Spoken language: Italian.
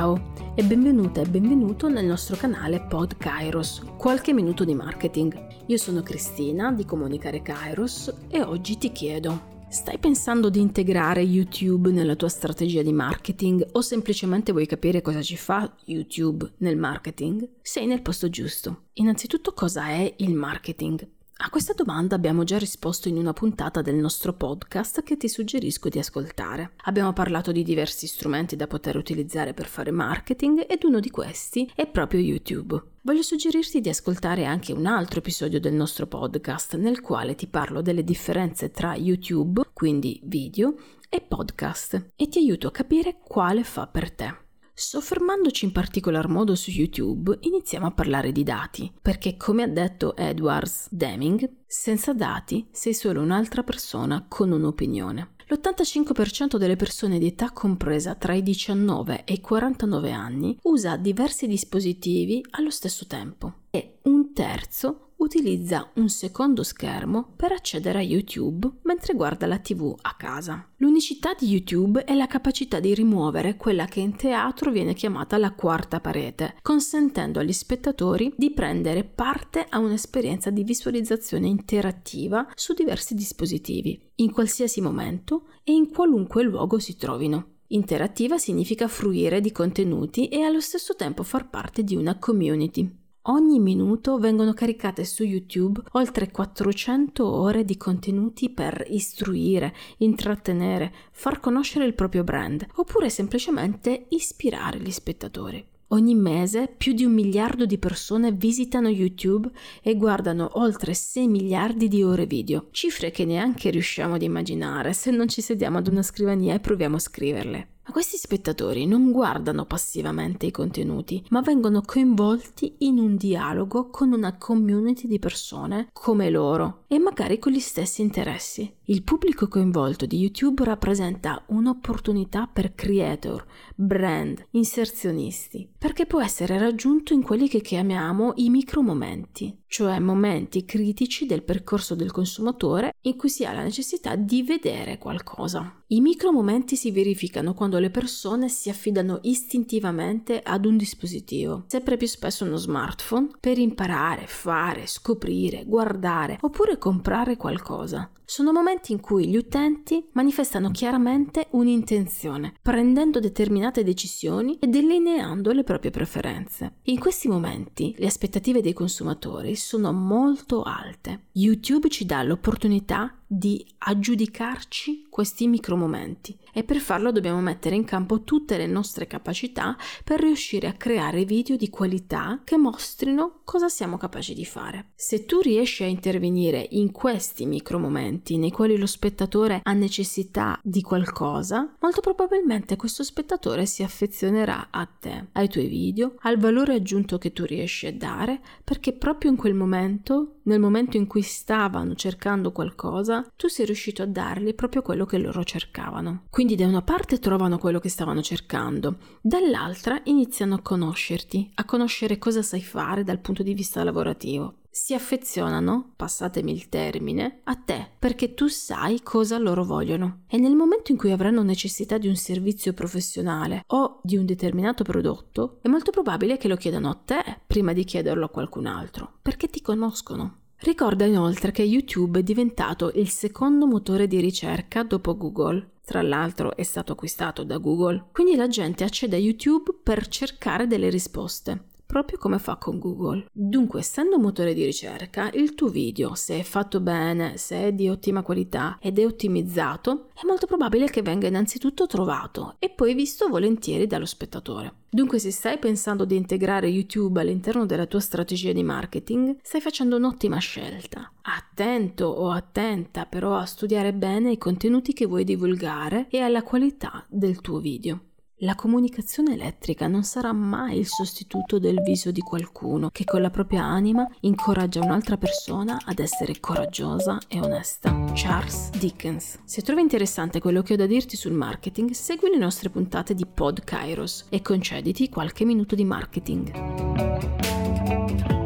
Ciao e benvenuta e benvenuto nel nostro canale Pod Kairos, qualche minuto di marketing. Io sono Cristina di Comunicare Kairos e oggi ti chiedo, stai pensando di integrare YouTube nella tua strategia di marketing o semplicemente vuoi capire cosa ci fa YouTube nel marketing? Sei nel posto giusto. Innanzitutto cosa è il marketing? A questa domanda abbiamo già risposto in una puntata del nostro podcast che ti suggerisco di ascoltare. Abbiamo parlato di diversi strumenti da poter utilizzare per fare marketing ed uno di questi è proprio YouTube. Voglio suggerirti di ascoltare anche un altro episodio del nostro podcast nel quale ti parlo delle differenze tra YouTube, quindi video, e podcast e ti aiuto a capire quale fa per te. Soffermandoci in particolar modo su YouTube, iniziamo a parlare di dati, perché come ha detto Edwards Deming, senza dati sei solo un'altra persona con un'opinione. L'85% delle persone di età compresa tra i 19 e i 49 anni usa diversi dispositivi allo stesso tempo e terzo utilizza un secondo schermo per accedere a YouTube mentre guarda la TV a casa. L'unicità di YouTube è la capacità di rimuovere quella che in teatro viene chiamata la quarta parete, consentendo agli spettatori di prendere parte a un'esperienza di visualizzazione interattiva su diversi dispositivi, in qualsiasi momento e in qualunque luogo si trovino. Interattiva significa fruire di contenuti e allo stesso tempo far parte di una community. Ogni minuto vengono caricate su YouTube oltre 400 ore di contenuti per istruire, intrattenere, far conoscere il proprio brand oppure semplicemente ispirare gli spettatori. Ogni mese più di un miliardo di persone visitano YouTube e guardano oltre 6 miliardi di ore video, cifre che neanche riusciamo ad immaginare se non ci sediamo ad una scrivania e proviamo a scriverle. Ma questi spettatori non guardano passivamente i contenuti, ma vengono coinvolti in un dialogo con una community di persone come loro e magari con gli stessi interessi. Il pubblico coinvolto di YouTube rappresenta un'opportunità per creator, brand, inserzionisti, perché può essere raggiunto in quelli che chiamiamo i micro momenti, cioè momenti critici del percorso del consumatore in cui si ha la necessità di vedere qualcosa. I micro momenti si verificano quando le persone si affidano istintivamente ad un dispositivo, sempre più spesso uno smartphone, per imparare, fare, scoprire, guardare oppure comprare qualcosa. Sono momenti in cui gli utenti manifestano chiaramente un'intenzione, prendendo determinate decisioni e delineando le proprie preferenze. In questi momenti le aspettative dei consumatori sono molto alte. YouTube ci dà l'opportunità di aggiudicarci questi micromomenti e per farlo dobbiamo mettere in campo tutte le nostre capacità per riuscire a creare video di qualità che mostrino cosa siamo capaci di fare. Se tu riesci a intervenire in questi micromomenti nei quali lo spettatore ha necessità di qualcosa, molto probabilmente questo spettatore si affezionerà a te, ai tuoi video, al valore aggiunto che tu riesci a dare, perché proprio in quel momento, nel momento in cui stavano cercando qualcosa, tu sei riuscito a dargli proprio quello che loro cercavano. Quindi da una parte trovano quello che stavano cercando, dall'altra iniziano a conoscerti, a conoscere cosa sai fare dal punto di vista lavorativo. Si affezionano, passatemi il termine, a te perché tu sai cosa loro vogliono. E nel momento in cui avranno necessità di un servizio professionale o di un determinato prodotto, è molto probabile che lo chiedano a te prima di chiederlo a qualcun altro, perché ti conoscono. Ricorda inoltre che YouTube è diventato il secondo motore di ricerca dopo Google. Tra l'altro è stato acquistato da Google. Quindi la gente accede a YouTube per cercare delle risposte proprio come fa con Google. Dunque, essendo un motore di ricerca, il tuo video, se è fatto bene, se è di ottima qualità ed è ottimizzato, è molto probabile che venga innanzitutto trovato e poi visto volentieri dallo spettatore. Dunque, se stai pensando di integrare YouTube all'interno della tua strategia di marketing, stai facendo un'ottima scelta. Attento o attenta però a studiare bene i contenuti che vuoi divulgare e alla qualità del tuo video. La comunicazione elettrica non sarà mai il sostituto del viso di qualcuno che con la propria anima incoraggia un'altra persona ad essere coraggiosa e onesta. Charles Dickens. Se trovi interessante quello che ho da dirti sul marketing, segui le nostre puntate di Pod Kairos e concediti qualche minuto di marketing.